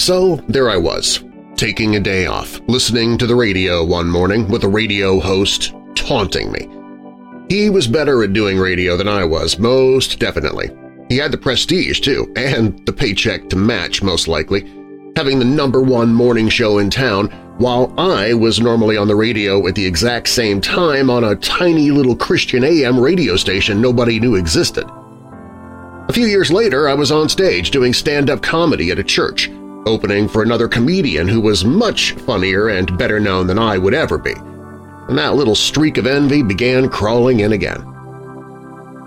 So, there I was, taking a day off, listening to the radio one morning with a radio host taunting me. He was better at doing radio than I was, most definitely. He had the prestige, too, and the paycheck to match, most likely, having the number one morning show in town while I was normally on the radio at the exact same time on a tiny little Christian AM radio station nobody knew existed. A few years later, I was on stage doing stand-up comedy at a church, opening for another comedian who was much funnier and better known than I would ever be. And that little streak of envy began crawling in again.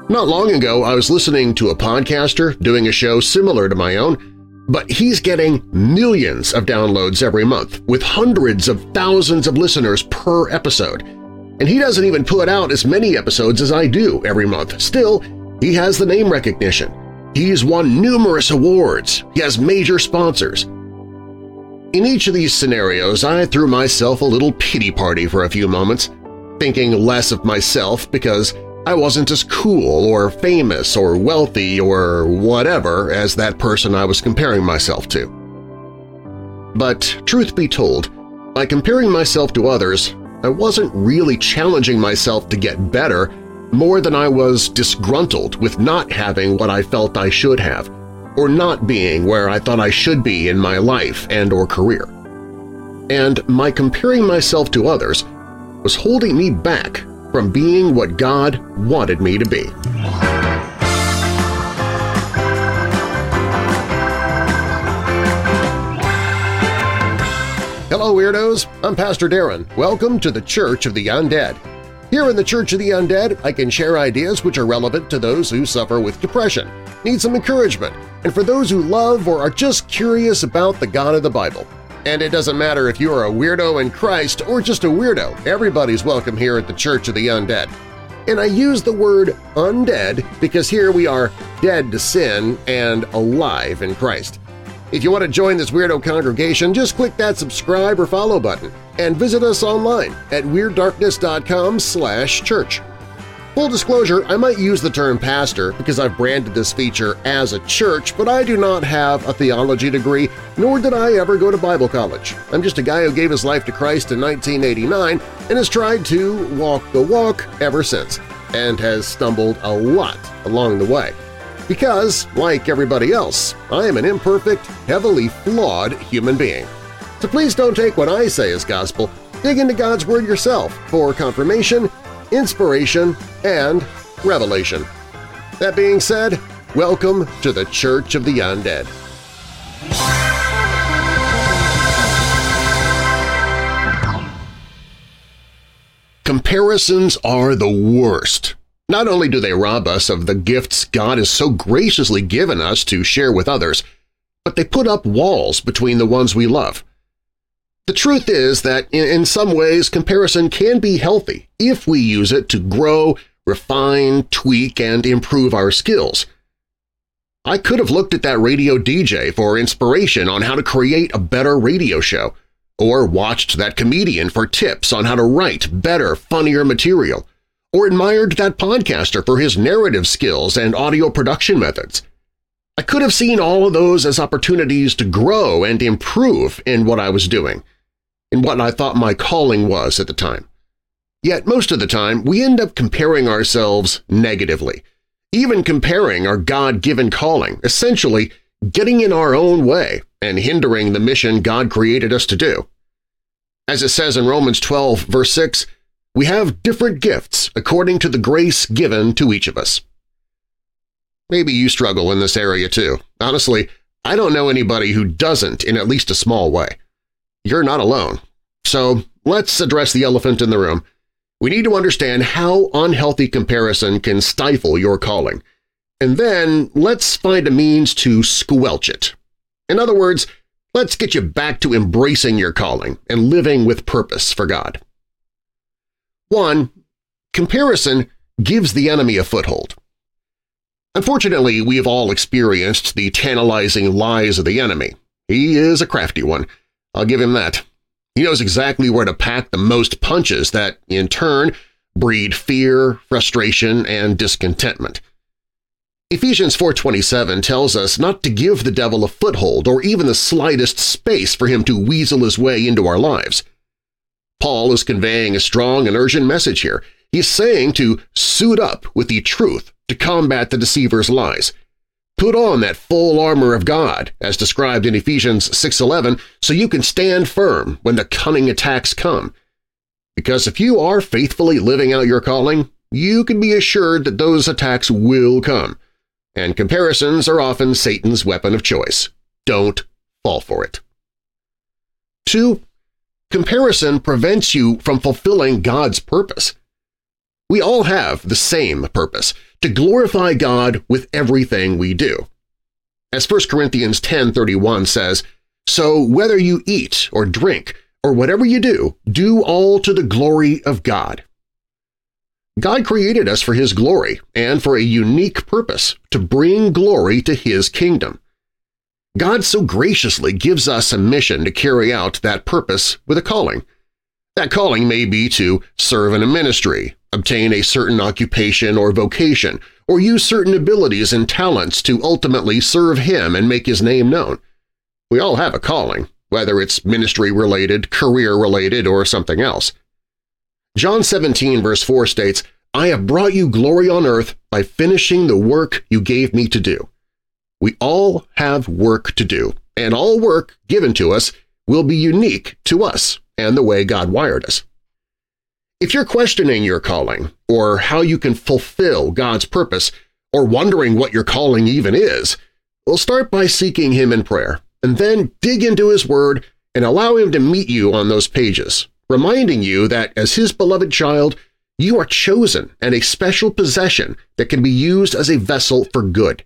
Not long ago, I was listening to a podcaster doing a show similar to my own, but he's getting millions of downloads every month with hundreds of thousands of listeners per episode. And he doesn't even put out as many episodes as I do every month. Still, he has the name recognition. He's won numerous awards. He has major sponsors. In each of these scenarios, I threw myself a little pity party for a few moments, thinking less of myself because I wasn't as cool or famous or wealthy or whatever as that person I was comparing myself to. But truth be told, by comparing myself to others, I wasn't really challenging myself to get better more than I was disgruntled with not having what I felt I should have, or not being where I thought I should be in my life and or career. And my comparing myself to others was holding me back from being what God wanted me to be. Hello, Weirdos! I'm Pastor Darren. Welcome to the Church of the Undead. Here in the Church of the Undead, I can share ideas which are relevant to those who suffer with depression, need some encouragement, and for those who love or are just curious about the God of the Bible. And it doesn't matter if you are a weirdo in Christ or just a weirdo, everybody's welcome here at the Church of the Undead. And I use the word undead because here we are dead to sin and alive in Christ. If you want to join this weirdo congregation, just click that subscribe or follow button and visit us online at WeirdDarkness.com church. Full disclosure, I might use the term pastor because I've branded this feature as a church, but I do not have a theology degree, nor did I ever go to Bible college. I'm just a guy who gave his life to Christ in 1989 and has tried to walk the walk ever since, and has stumbled a lot along the way. Because, like everybody else, I am an imperfect, heavily flawed human being. So please don't take what I say as gospel, dig into God's Word yourself for confirmation inspiration, and revelation. That being said, welcome to the Church of the Undead. Comparisons are the worst. Not only do they rob us of the gifts God has so graciously given us to share with others, but they put up walls between the ones we love. The truth is that in some ways comparison can be healthy if we use it to grow, refine, tweak, and improve our skills. I could have looked at that radio DJ for inspiration on how to create a better radio show, or watched that comedian for tips on how to write better, funnier material, or admired that podcaster for his narrative skills and audio production methods. I could have seen all of those as opportunities to grow and improve in what I was doing, in what I thought my calling was at the time. Yet most of the time, we end up comparing ourselves negatively, even comparing our God-given calling, essentially getting in our own way and hindering the mission God created us to do. As it says in Romans 12, verse 6, we have different gifts according to the grace given to each of us. Maybe you struggle in this area too. Honestly, I don't know anybody who doesn't in at least a small way. You're not alone. So let's address the elephant in the room. We need to understand how unhealthy comparison can stifle your calling. And then let's find a means to squelch it. In other words, let's get you back to embracing your calling and living with purpose for God. 1. Comparison gives the enemy a foothold. Unfortunately, we have all experienced the tantalizing lies of the enemy. He is a crafty one. I'll give him that. He knows exactly where to pack the most punches that, in turn, breed fear, frustration, and discontentment. Ephesians 4.27 tells us not to give the devil a foothold or even the slightest space for him to weasel his way into our lives. Paul is conveying a strong and urgent message here. He's saying to suit up with the truth to combat the deceiver's lies, Put on that full armor of God, as described in Ephesians 6.11, so you can stand firm when the cunning attacks come. Because if you are faithfully living out your calling, you can be assured that those attacks will come, and comparisons are often Satan's weapon of choice. Don't fall for it. 2. Comparison prevents you from fulfilling God's purpose. We all have the same purpose – to glorify God with everything we do. As 1 Corinthians 10.31 says, So whether you eat or drink or whatever you do, do all to the glory of God. God created us for His glory and for a unique purpose, to bring glory to His kingdom. God so graciously gives us a mission to carry out that purpose with a calling. That calling may be to serve in a ministry, obtain a certain occupation or vocation, or use certain abilities and talents to ultimately serve him and make his name known. We all have a calling, whether it's ministry-related, career-related, or something else. John 17 verse 4 states, I have brought you glory on earth by finishing the work you gave me to do. We all have work to do, and all work given to us will be unique to us and the way God wired us. If you're questioning your calling, or how you can fulfill God's purpose, or wondering what your calling even is, we'll start by seeking Him in prayer, and then dig into His Word and allow Him to meet you on those pages, reminding you that as His beloved child, you are chosen and a special possession that can be used as a vessel for good.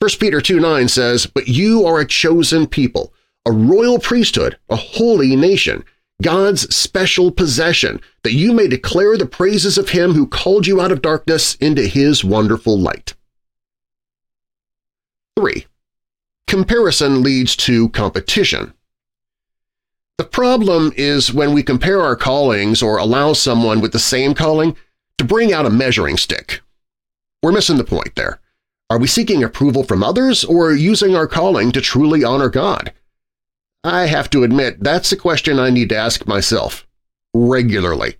1 Peter 2.9 says, But you are a chosen people, a royal priesthood, a holy nation, God's special possession, that you may declare the praises of Him who called you out of darkness into His wonderful light. 3. Comparison leads to competition. The problem is when we compare our callings or allow someone with the same calling to bring out a measuring stick. We're missing the point there. Are we seeking approval from others or using our calling to truly honor God? I have to admit that's a question I need to ask myself regularly.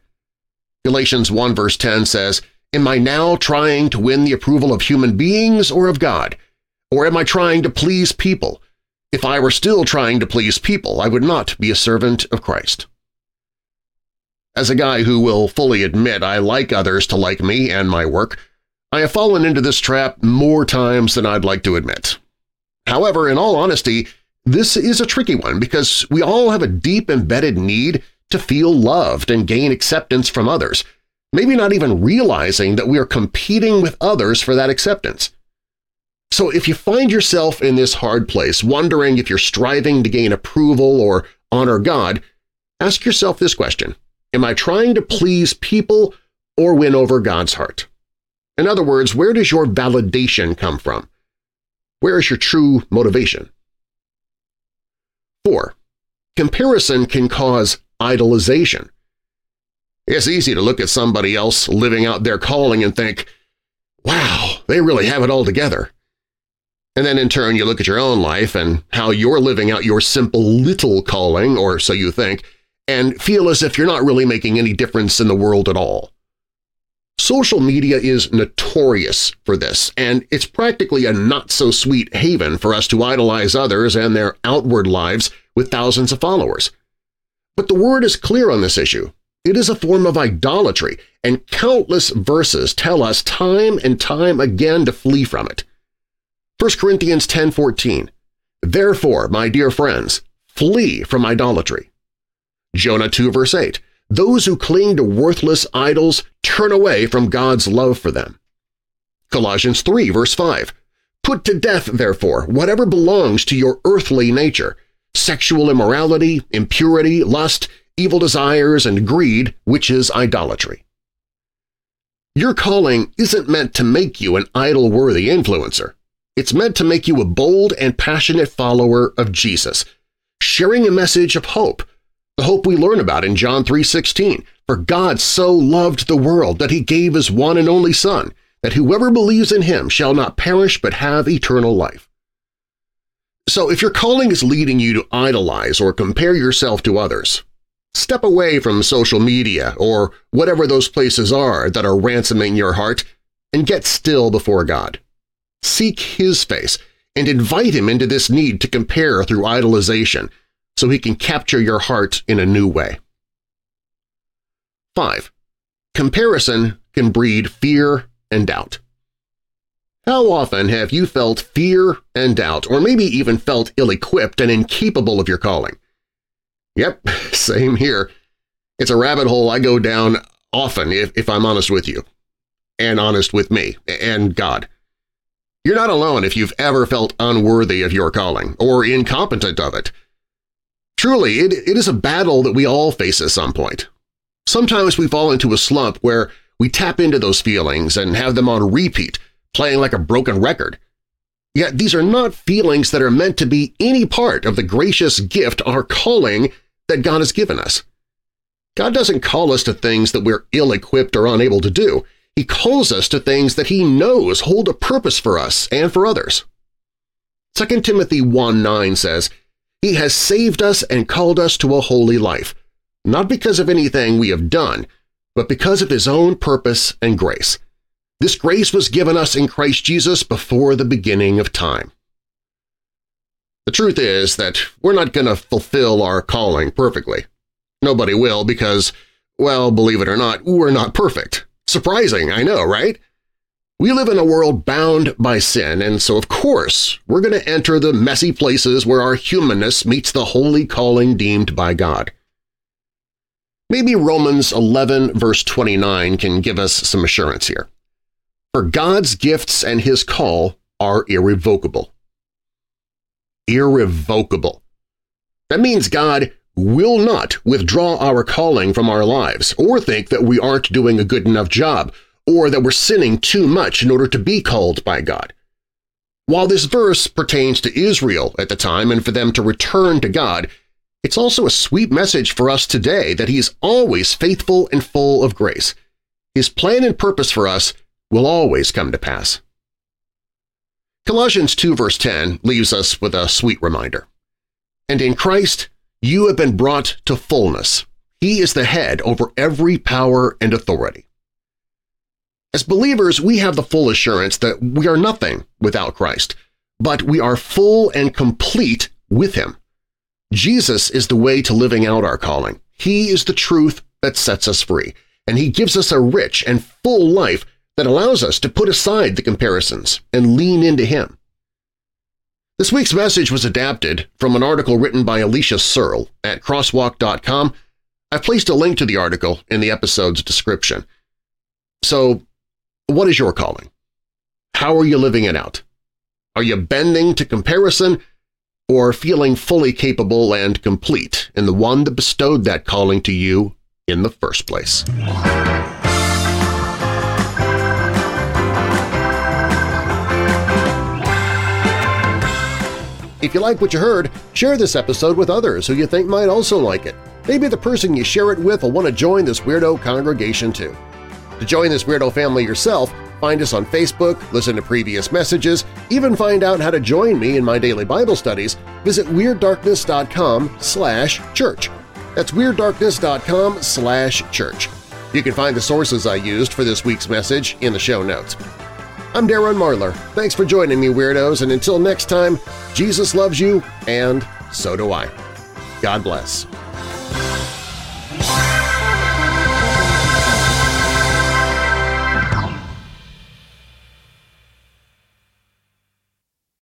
Galatians 1 verse 10 says, Am I now trying to win the approval of human beings or of God? Or am I trying to please people? If I were still trying to please people, I would not be a servant of Christ. As a guy who will fully admit I like others to like me and my work, I have fallen into this trap more times than I'd like to admit. However, in all honesty, this is a tricky one because we all have a deep embedded need to feel loved and gain acceptance from others, maybe not even realizing that we are competing with others for that acceptance. So if you find yourself in this hard place, wondering if you're striving to gain approval or honor God, ask yourself this question. Am I trying to please people or win over God's heart? In other words, where does your validation come from? Where is your true motivation? 4. Comparison can cause idolization. It's easy to look at somebody else living out their calling and think, wow, they really have it all together. And then in turn you look at your own life and how you're living out your simple little calling, or so you think, and feel as if you're not really making any difference in the world at all. Social media is notorious for this, and it's practically a not-so-sweet haven for us to idolize others and their outward lives with thousands of followers. But the word is clear on this issue. It is a form of idolatry, and countless verses tell us time and time again to flee from it. 1 Corinthians 10.14 Therefore, my dear friends, flee from idolatry. Jonah 2 verse 8 those who cling to worthless idols turn away from God's love for them. Colossians 3 verse 5 Put to death, therefore, whatever belongs to your earthly nature, sexual immorality, impurity, lust, evil desires, and greed, which is idolatry. Your calling isn't meant to make you an idol-worthy influencer. It's meant to make you a bold and passionate follower of Jesus, sharing a message of hope the hope we learn about in John 3.16, For God so loved the world that he gave his one and only Son, that whoever believes in him shall not perish but have eternal life. So if your calling is leading you to idolize or compare yourself to others, step away from social media or whatever those places are that are ransoming your heart and get still before God. Seek His face and invite Him into this need to compare through idolization so he can capture your heart in a new way. 5. Comparison can breed fear and doubt. How often have you felt fear and doubt, or maybe even felt ill-equipped and incapable of your calling? Yep, same here. It's a rabbit hole I go down often if, if I'm honest with you, and honest with me, and God. You're not alone if you've ever felt unworthy of your calling, or incompetent of it. Truly, it, it is a battle that we all face at some point. Sometimes we fall into a slump where we tap into those feelings and have them on repeat, playing like a broken record. Yet these are not feelings that are meant to be any part of the gracious gift, our calling, that God has given us. God doesn't call us to things that we're ill-equipped or unable to do. He calls us to things that He knows hold a purpose for us and for others. 2 Timothy 1.9 says, he has saved us and called us to a holy life, not because of anything we have done, but because of His own purpose and grace. This grace was given us in Christ Jesus before the beginning of time. The truth is that we're not going to fulfill our calling perfectly. Nobody will because, well, believe it or not, we're not perfect. Surprising, I know, right? We live in a world bound by sin, and so of course we're going to enter the messy places where our humanness meets the holy calling deemed by God. Maybe Romans 11 verse 29 can give us some assurance here. For God's gifts and His call are irrevocable. Irrevocable. That means God will not withdraw our calling from our lives or think that we aren't doing a good enough job or that we're sinning too much in order to be called by God. While this verse pertains to Israel at the time and for them to return to God, it's also a sweet message for us today that He is always faithful and full of grace. His plan and purpose for us will always come to pass. Colossians 2 verse 10 leaves us with a sweet reminder. And in Christ you have been brought to fullness. He is the head over every power and authority. As believers, we have the full assurance that we are nothing without Christ, but we are full and complete with Him. Jesus is the way to living out our calling. He is the truth that sets us free, and He gives us a rich and full life that allows us to put aside the comparisons and lean into Him. This week's message was adapted from an article written by Alicia Searl at crosswalk.com. I've placed a link to the article in the episode's description. So what is your calling? How are you living it out? Are you bending to comparison or feeling fully capable and complete in the one that bestowed that calling to you in the first place? If you like what you heard, share this episode with others who you think might also like it. Maybe the person you share it with will want to join this weirdo congregation too. To join this weirdo family yourself, find us on Facebook, listen to previous messages, even find out how to join me in my daily Bible studies, visit WeirdDarkness.com slash church. That's WeirdDarkness.com slash church. You can find the sources I used for this week's message in the show notes. I'm Darren Marlar. Thanks for joining me, Weirdos, and until next time, Jesus loves you, and so do I. God bless.